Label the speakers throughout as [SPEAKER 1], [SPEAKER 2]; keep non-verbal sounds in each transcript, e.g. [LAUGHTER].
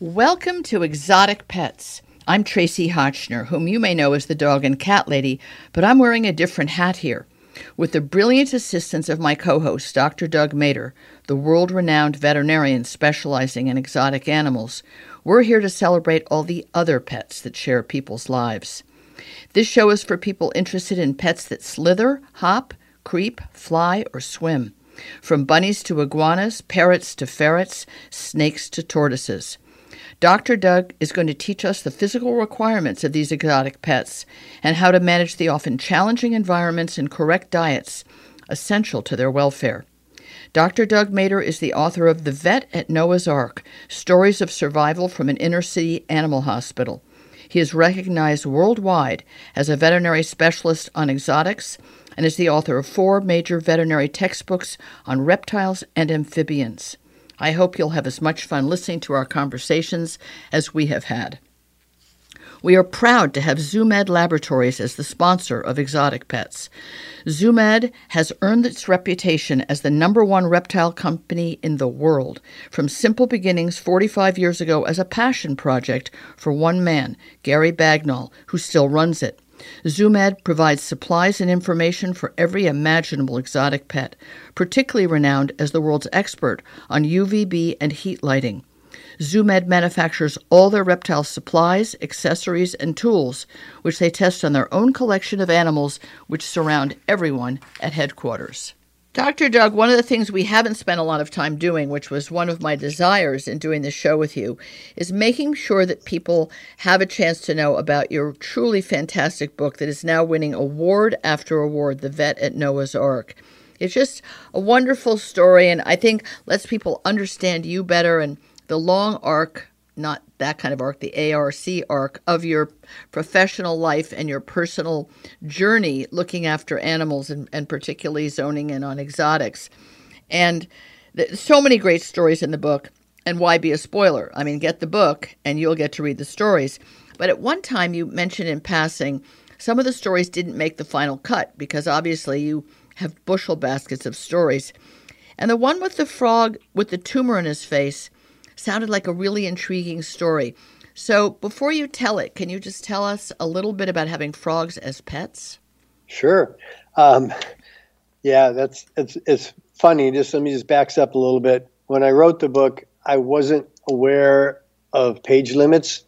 [SPEAKER 1] Welcome to Exotic Pets. I'm Tracie Hotchner, whom you may know as the dog and cat lady, but I'm wearing a different hat here. With the brilliant assistance of my co host, Dr. Doug Mader, the world renowned veterinarian specializing in exotic animals, we're here to celebrate all the other pets that share people's lives. This show is for people interested in pets that slither, hop, creep, fly, or swim. From bunnies to iguanas, parrots to ferrets, snakes to tortoises. Dr. Doug is going to teach us the physical requirements of these exotic pets and how to manage the often challenging environments and correct diets essential to their welfare. Dr. Doug Mader is the author of The Vet at Noah's Ark Stories of Survival from an Inner City Animal Hospital. He is recognized worldwide as a veterinary specialist on exotics and is the author of four major veterinary textbooks on reptiles and amphibians. I hope you'll have as much fun listening to our conversations as we have had. We are proud to have ZooMed Laboratories as the sponsor of Exotic Pets. ZooMed has earned its reputation as the number one reptile company in the world, from simple beginnings 45 years ago as a passion project for one man, Gary Bagnall, who still runs it. ZooMed provides supplies and information for every imaginable exotic pet, particularly renowned as the world's expert on UVB and heat lighting. ZooMed manufactures all their reptile supplies, accessories, and tools, which they test on their own collection of animals which surround everyone at headquarters. Dr. Doug, one of the things we haven't spent a lot of time doing, which was one of my desires in doing this show with you, is making sure that people have a chance to know about your truly fantastic book that is now winning award after award, The Vet at Noah's Ark. It's just a wonderful story, and I think lets people understand you better and the long arc not that kind of arc, the ARC arc of your professional life and your personal journey looking after animals and, and particularly zoning in on exotics. And th- so many great stories in the book. And why be a spoiler? I mean, get the book and you'll get to read the stories. But at one time, you mentioned in passing some of the stories didn't make the final cut because obviously you have bushel baskets of stories. And the one with the frog with the tumor in his face sounded like a really intriguing story. So, before you tell it, can you just tell us a little bit about having frogs as pets?
[SPEAKER 2] Sure. Um, yeah, that's it's it's funny. Just let me just backs up a little bit. When I wrote the book, I wasn't aware of page limits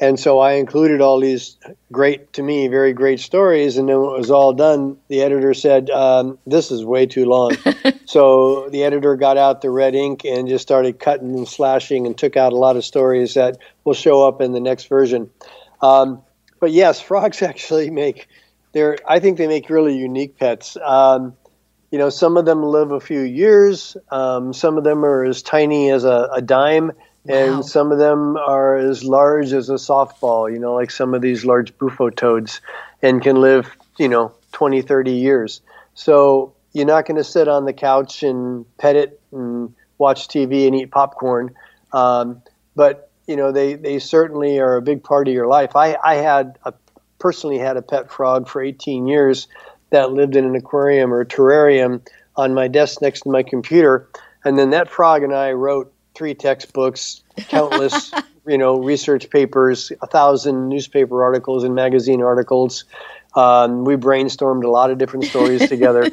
[SPEAKER 2] and so I included all these great, to me, very great stories. And then when it was all done, the editor said, um, This is way too long. [LAUGHS] so the editor got out the red ink and just started cutting and slashing and took out a lot of stories that will show up in the next version. Um, but yes, [LAUGHS] frogs actually make, they're, I think they make really unique pets. Um, you know, some of them live a few years, um, some of them are as tiny as a, a dime and wow. some of them are as large as a softball you know like some of these large bufo toads and can live you know 20 30 years. So you're not going to sit on the couch and pet it and watch tv and eat popcorn. Um, but you know they, they certainly are a big part of your life. I, I had a, personally had a pet frog for 18 years that lived in an aquarium or terrarium on my desk next to my computer. And then that frog and i wrote three textbooks, countless, [LAUGHS] you know, research papers, a thousand newspaper articles and magazine articles. Um, we brainstormed a lot of different stories [LAUGHS] together.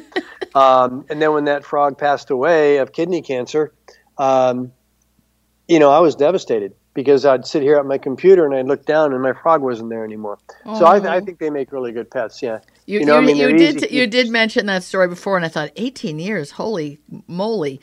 [SPEAKER 2] Um, and then when that frog passed away of kidney cancer, um, you know, I was devastated because I'd sit here at my computer and I'd look down and my frog wasn't there anymore. Oh. So I, th- I, think they make really good pets. Yeah.
[SPEAKER 1] You, you know, you, I mean, you did easy. you did mention that story before, and I thought, 18 years, holy moly!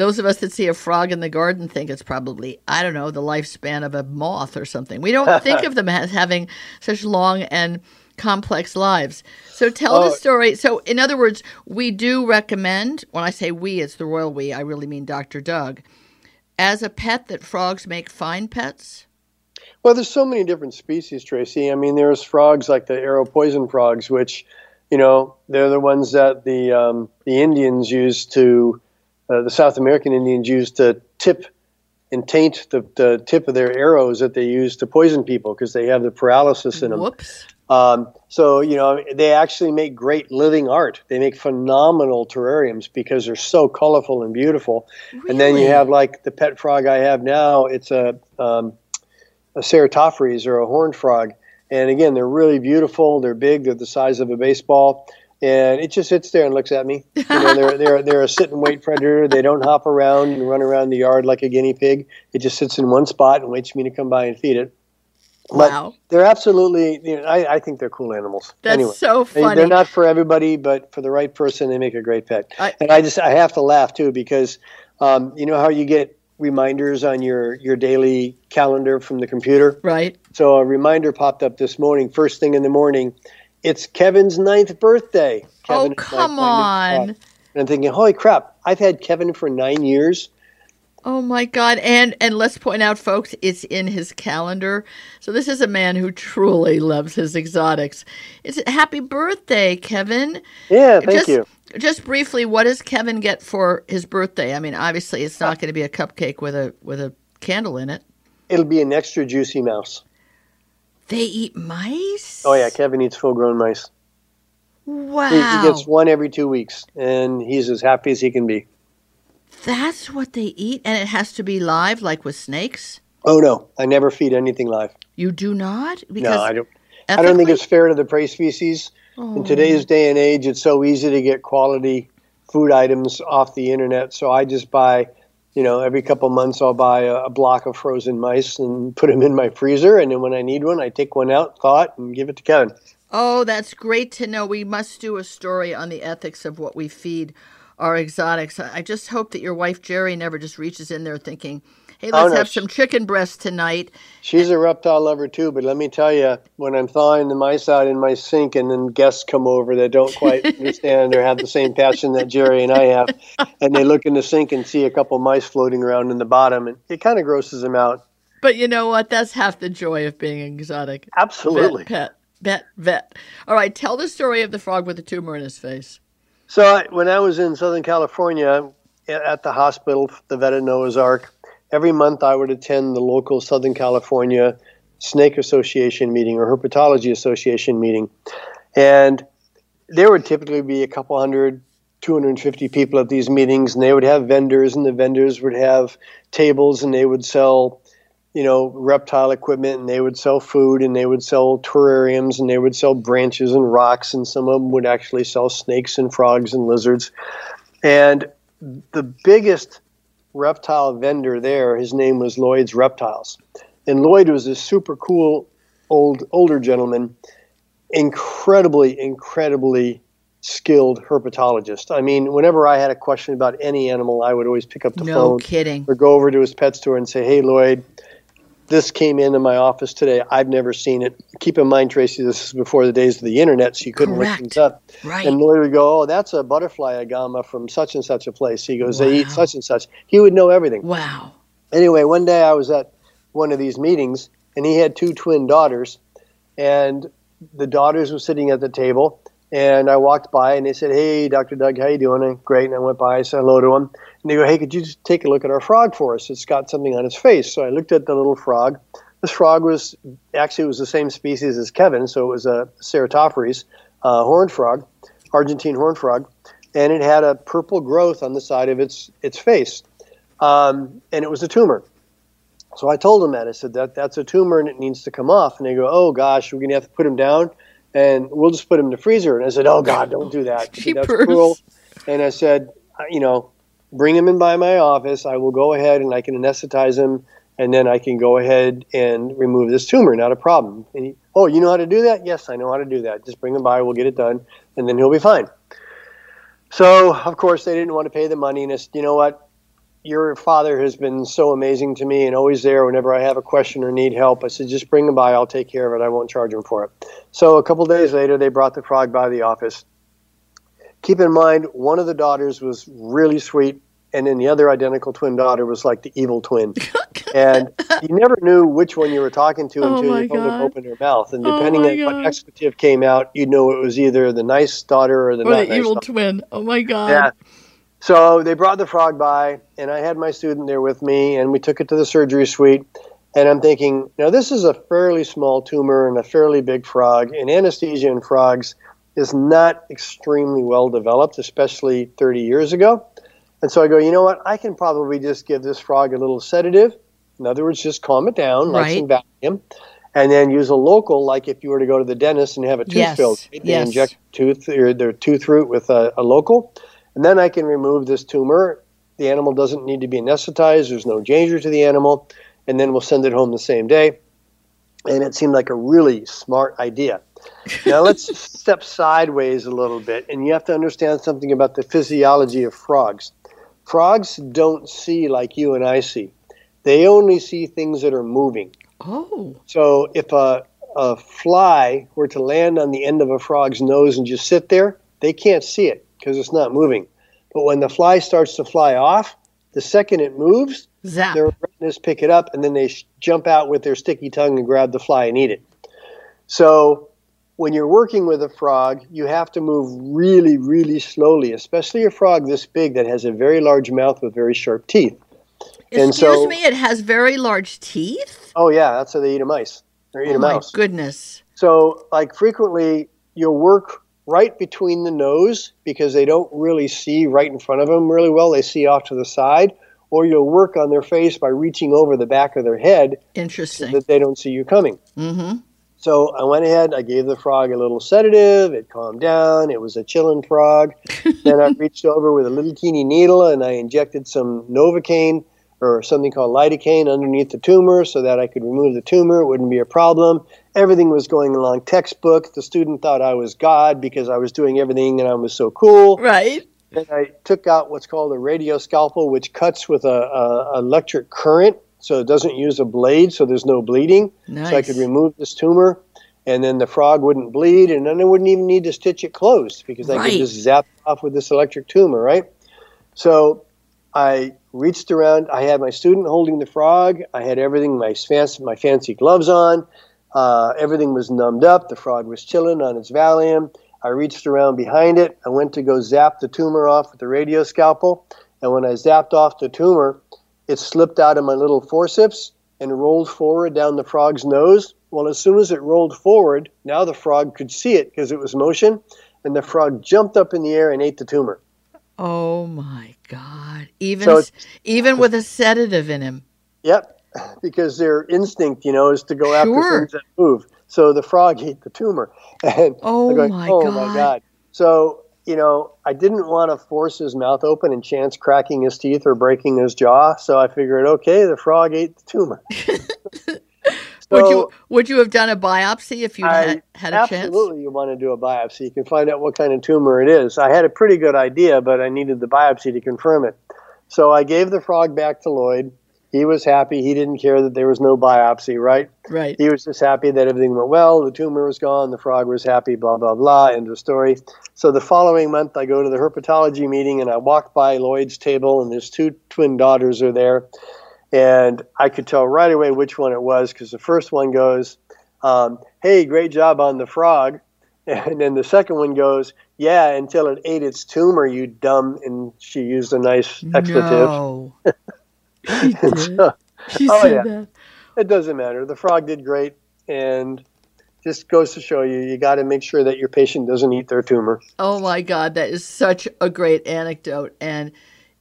[SPEAKER 1] Those of us that see a frog in the garden think it's probably, I don't know, the lifespan of a moth or something. We don't think of them as having such long and complex lives. So tell oh. the story. So, in other words, we do recommend, when I say we, it's the royal we, I really mean Dr. Doug, as a pet that frogs make fine pets?
[SPEAKER 2] Well, there's so many different species, Tracie. I mean, there's frogs like the arrow poison frogs, which, you know, they're the ones that the um, the Indians used to uh, the South American Indians used to tip and taint the, the tip of their arrows that they use to poison people because they have the paralysis in them.
[SPEAKER 1] Whoops.
[SPEAKER 2] Um, so you know they actually make great living art. They make phenomenal terrariums because they're so colorful and beautiful.
[SPEAKER 1] Really?
[SPEAKER 2] And then you have like the pet frog I have now. It's a um, a ceratophrys or a horned frog, and again they're really beautiful. They're big. They're the size of a baseball. And it just sits there and looks at me. You know, they're, [LAUGHS] they're, they're a sit and wait predator. They don't hop around and run around the yard like a guinea pig. It just sits in one spot and waits for me to come by and feed it. But
[SPEAKER 1] Wow.
[SPEAKER 2] they're absolutely. You know, I, I think they're cool animals.
[SPEAKER 1] That's
[SPEAKER 2] anyway,
[SPEAKER 1] so
[SPEAKER 2] they,
[SPEAKER 1] funny.
[SPEAKER 2] they're not for everybody, but for the right person, they make a great pet.
[SPEAKER 1] I-
[SPEAKER 2] and I just I have to laugh too because um, you know how you get reminders on your your daily calendar from the computer.
[SPEAKER 1] right.
[SPEAKER 2] So a reminder popped up this morning, first thing in the morning. It's Kevin's ninth birthday.
[SPEAKER 1] Oh,
[SPEAKER 2] Kevin oh,
[SPEAKER 1] come on.
[SPEAKER 2] And I'm thinking, holy crap! I've had Kevin for nine years.
[SPEAKER 1] Oh my God! And and let's point out, folks, it's in his calendar. So this is a man who truly loves his exotics. It's happy birthday, Kevin.
[SPEAKER 2] Yeah, thank
[SPEAKER 1] just,
[SPEAKER 2] you.
[SPEAKER 1] Just briefly, what does Kevin get for his birthday? I mean, obviously, it's not going to be a cupcake with a with a candle in it.
[SPEAKER 2] It'll be an extra juicy mouse.
[SPEAKER 1] They eat mice.
[SPEAKER 2] Oh yeah, Kevin eats full-grown mice.
[SPEAKER 1] Wow.
[SPEAKER 2] He, he gets one every two weeks, and he's as happy as he can be.
[SPEAKER 1] That's what they eat, and it has to be live, like with snakes.
[SPEAKER 2] Oh no, I never feed anything live.
[SPEAKER 1] You do not
[SPEAKER 2] no, I don't. I don't think it's fair to the prey species.
[SPEAKER 1] Oh.
[SPEAKER 2] In today's day and age, it's so easy to get quality food items off the internet. So I just buy, you know, every couple months I'll buy a, a block of frozen mice and put them in my freezer. And then when I need one, I take one out, thaw it, and give it to Kevin.
[SPEAKER 1] Oh, that's great to know. We must do a story on the ethics of what we feed our exotics. I I just hope that your wife Jerry never just reaches in there thinking, "Hey,
[SPEAKER 2] Oh,
[SPEAKER 1] let's
[SPEAKER 2] no,
[SPEAKER 1] have some chicken breast tonight."
[SPEAKER 2] She's a reptile lover too, but let me tell you, when I'm thawing the mice out in my sink and then guests come over that don't quite [LAUGHS] understand or have the same passion that Jerry and I have, and they look in the sink and see a couple mice floating around in the bottom, and it kind of grosses them out.
[SPEAKER 1] But you know what? That's half the joy of being an exotic.
[SPEAKER 2] Absolutely.
[SPEAKER 1] Vet, pet, vet, vet. All right, tell the story of the frog with the tumor in his face.
[SPEAKER 2] So I, when I was in Southern California at the hospital, the vet at Noah's Ark, every month I would attend the local Southern California Snake Association meeting or Herpetology Association meeting. And there would typically be a couple hundred, 250 people at these meetings, and they would have vendors, and the vendors would have tables, and they would sell, you know, reptile equipment, and they would sell food, and they would sell terrariums, and they would sell branches and rocks, and some of them would actually sell snakes and frogs and lizards. And the biggest reptile vendor there, his name was Lloyd's Reptiles. And Lloyd was a super cool old older gentleman, incredibly, incredibly skilled herpetologist. I mean, whenever I had a question about any animal, I would always pick up the
[SPEAKER 1] no
[SPEAKER 2] phone
[SPEAKER 1] kidding.
[SPEAKER 2] or go over to his pet store and say, "Hey, Lloyd, this came into my office today. I've never seen it." Keep in mind, Tracie, this is before the days of the internet, so you couldn't look
[SPEAKER 1] Correct.
[SPEAKER 2] things up.
[SPEAKER 1] Right.
[SPEAKER 2] And Lloyd would go, "Oh, that's a butterfly agama from such and such a place." He goes, "They eat such and such." He would know everything.
[SPEAKER 1] wow.
[SPEAKER 2] Anyway, one day I was at one of these meetings, and he had two twin daughters, and the daughters were sitting at the table. And I walked by, and they said, "Hey, Dr. Doug, how you doing?" And great. And I went by, I said hello to him, and they go, "Hey, could you just take a look at our frog for us? It's got something on its face." So I looked at the little frog. This frog was actually it was the same species as Kevin, so it was a Ceratophrys uh, horned frog, Argentine horned frog, and it had a purple growth on the side of its its face, um, and it was a tumor. So I told them that I said that that's a tumor and it needs to come off. And they go, "Oh gosh, we're gonna have to put him down, and we'll just put him in the freezer." And I said, "Oh God, don't do that. [LAUGHS] That's cruel." And I said, "Uh, "You know, bring him in by my office. I will go ahead and I can anesthetize him, and then I can go ahead and remove this tumor. Not a problem." And he, "Oh, you know how to do that? Yes, I know how to do that. Just bring him by. We'll get it done, and then he'll be fine." So of course they didn't want to pay the money, and I said, "You know what? Your father has been so amazing to me and always there whenever I have a question or need help. I said, just bring him by. I'll take care of it. I won't charge him for it. So a couple days later, they brought the frog by the office. Keep in mind, one of the daughters was really sweet, and then the other identical twin daughter was like the evil twin. [LAUGHS] and you never knew which one you were talking to
[SPEAKER 1] Oh
[SPEAKER 2] until
[SPEAKER 1] my
[SPEAKER 2] you told
[SPEAKER 1] God.
[SPEAKER 2] them open her mouth. And
[SPEAKER 1] Oh
[SPEAKER 2] depending
[SPEAKER 1] my
[SPEAKER 2] on what expletive came out, you'd know it was either the nice daughter or the
[SPEAKER 1] Or
[SPEAKER 2] not
[SPEAKER 1] the
[SPEAKER 2] nice
[SPEAKER 1] evil
[SPEAKER 2] daughter.
[SPEAKER 1] twin. Oh my God.
[SPEAKER 2] Yeah. So they brought the frog by, and I had my student there with me, and we took it to the surgery suite. And I'm thinking, now this is a fairly small tumor and a fairly big frog, and anesthesia in frogs is not extremely well developed, especially 30 years ago. And so I go, you know what? I can probably just give this frog a little sedative. In other words, just calm it down, like
[SPEAKER 1] Right.
[SPEAKER 2] some Valium, and then use a local, like if you were to go to the dentist and have a tooth
[SPEAKER 1] Yes,
[SPEAKER 2] filled. They
[SPEAKER 1] yes.
[SPEAKER 2] inject tooth or their tooth root with a, a local, and then I can remove this tumor. The animal doesn't need to be anesthetized. There's no danger to the animal, and then we'll send it home the same day. And it seemed like a really smart idea. [LAUGHS] Now let's step sideways a little bit, and you have to understand something about the physiology of frogs. Frogs don't see like you and I see. They only see things that are moving.
[SPEAKER 1] Oh,
[SPEAKER 2] So if a, a fly were to land on the end of a frog's nose and just sit there, they can't see it because it's not moving. But when the fly starts to fly off, the second it moves,
[SPEAKER 1] zap.
[SPEAKER 2] their retinas pick it up and then they sh- jump out with their sticky tongue and grab the fly and eat it. So when you're working with a frog, you have to move really, really slowly, especially a frog this big that has a very large mouth with very sharp teeth. and
[SPEAKER 1] Excuse
[SPEAKER 2] so-
[SPEAKER 1] me, it has very large teeth?
[SPEAKER 2] Oh, yeah, that's how they eat a mice. They eat
[SPEAKER 1] oh
[SPEAKER 2] a
[SPEAKER 1] my
[SPEAKER 2] mouse.
[SPEAKER 1] goodness.
[SPEAKER 2] So, like frequently, you'll work right between the nose because they don't really see right in front of them really well. They see off to the side, or you'll work on their face by reaching over the back of their head so
[SPEAKER 1] Interesting.
[SPEAKER 2] that they don't see you coming.
[SPEAKER 1] Mm-hmm.
[SPEAKER 2] So I went ahead, I gave the frog a little sedative, it calmed down, it was a chilling frog. [LAUGHS] then I reached over with a little teeny needle and I injected some Novocaine or something called lidocaine underneath the tumor so that I could remove the tumor, it wouldn't be a problem. Everything was going along textbook. The student thought I was God because I was doing everything and I was so cool.
[SPEAKER 1] Right.
[SPEAKER 2] Then I took out what's called a radio scalpel, which cuts with a, a, a electric current, so it doesn't use a blade, so there's no bleeding.
[SPEAKER 1] Nice.
[SPEAKER 2] So I could remove this tumor, and then the frog wouldn't bleed, and then I wouldn't even need to stitch it closed because I
[SPEAKER 1] Right.
[SPEAKER 2] could just zap off with this electric tumor, right? So I reached around. I had my student holding the frog. I had everything, my fancy, my fancy gloves on. Uh, everything was numbed up. The frog was chilling on its Valium. I reached around behind it. I went to go zap the tumor off with the radio scalpel. And when I zapped off the tumor, it slipped out of my little forceps and rolled forward down the frog's nose. Well, as soon as it rolled forward, now the frog could see it because it was motion, and the frog jumped up in the air and ate the tumor.
[SPEAKER 1] Oh my God. Even
[SPEAKER 2] So
[SPEAKER 1] even with a sedative in him.
[SPEAKER 2] Yep, because their instinct, you know, is to go
[SPEAKER 1] Sure.
[SPEAKER 2] after things that move. So the frog ate the tumor. [LAUGHS] And
[SPEAKER 1] Oh
[SPEAKER 2] going,
[SPEAKER 1] my
[SPEAKER 2] oh
[SPEAKER 1] God.
[SPEAKER 2] my God. So, you know, I didn't want to force his mouth open and chance cracking his teeth or breaking his jaw. So I figured, okay, the frog ate the tumor. [LAUGHS]
[SPEAKER 1] would you would you have done a biopsy if you had had a chance?
[SPEAKER 2] Absolutely, you want to do a biopsy. You can find out what kind of tumor it is. I had a pretty good idea, but I needed the biopsy to confirm it. So I gave the frog back to Lloyd. He was happy. He didn't care that there was no biopsy, right?
[SPEAKER 1] Right.
[SPEAKER 2] He was just happy that everything went well. The tumor was gone. The frog was happy, blah, blah, blah. End of story. So the following month, I go to the herpetology meeting and I walk by Lloyd's table, and his two twin daughters are there. And I could tell right away which one it was because the first one goes, um, Hey, great job on the frog. [LAUGHS] And then the second one goes, Yeah, until it ate its tumor, you dumb. And she used a nice expletive.
[SPEAKER 1] No. [LAUGHS] she did.
[SPEAKER 2] So,
[SPEAKER 1] She
[SPEAKER 2] Oh,
[SPEAKER 1] said
[SPEAKER 2] yeah.
[SPEAKER 1] that.
[SPEAKER 2] it doesn't matter. The frog did great. And just goes to show you, you got to make sure that your patient doesn't eat their tumor.
[SPEAKER 1] Oh my God, that is such a great anecdote. And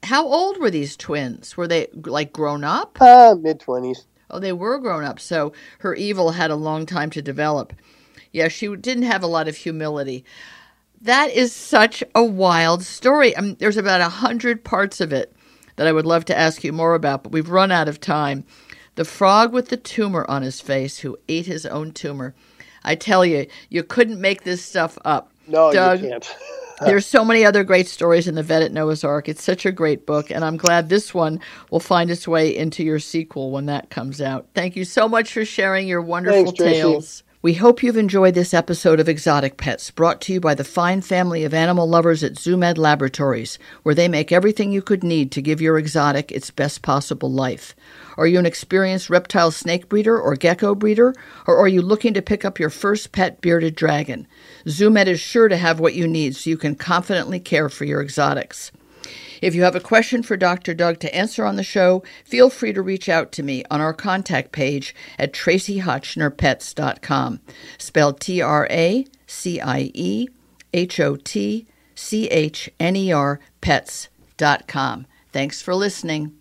[SPEAKER 1] how old were these twins? Were they like grown up?
[SPEAKER 2] Ah, mid 20s.
[SPEAKER 1] Oh, they were grown up. So her evil had a long time to develop. Yeah, she didn't have a lot of humility. That is such a wild story. I mean, there's about a hundred parts of it that I would love to ask you more about, but we've run out of time. The frog with the tumor on his face who ate his own tumor. I tell you, you couldn't make this stuff up.
[SPEAKER 2] No,
[SPEAKER 1] Doug,
[SPEAKER 2] you can't. [LAUGHS]
[SPEAKER 1] There's so many other great stories in the Vet at Noah's Ark. It's such a great book, and I'm glad this one will find its way into your sequel when that comes out. Thank you so much for sharing your wonderful
[SPEAKER 2] Thanks,
[SPEAKER 1] tales. We hope you've enjoyed this episode of Exotic Pets, brought to you by the fine family of animal lovers at ZooMed Laboratories, where they make everything you could need to give your exotic its best possible life. Are you an experienced reptile snake breeder or gecko breeder, or are you looking to pick up your first pet bearded dragon? ZooMed is sure to have what you need so you can confidently care for your exotics. If you have a question for Dr. Doug to answer on the show, feel free to reach out to me on our contact page at traciehotchnerpets.com, spelled T R A C I E H O T C H N E R pets.com. Thanks for listening.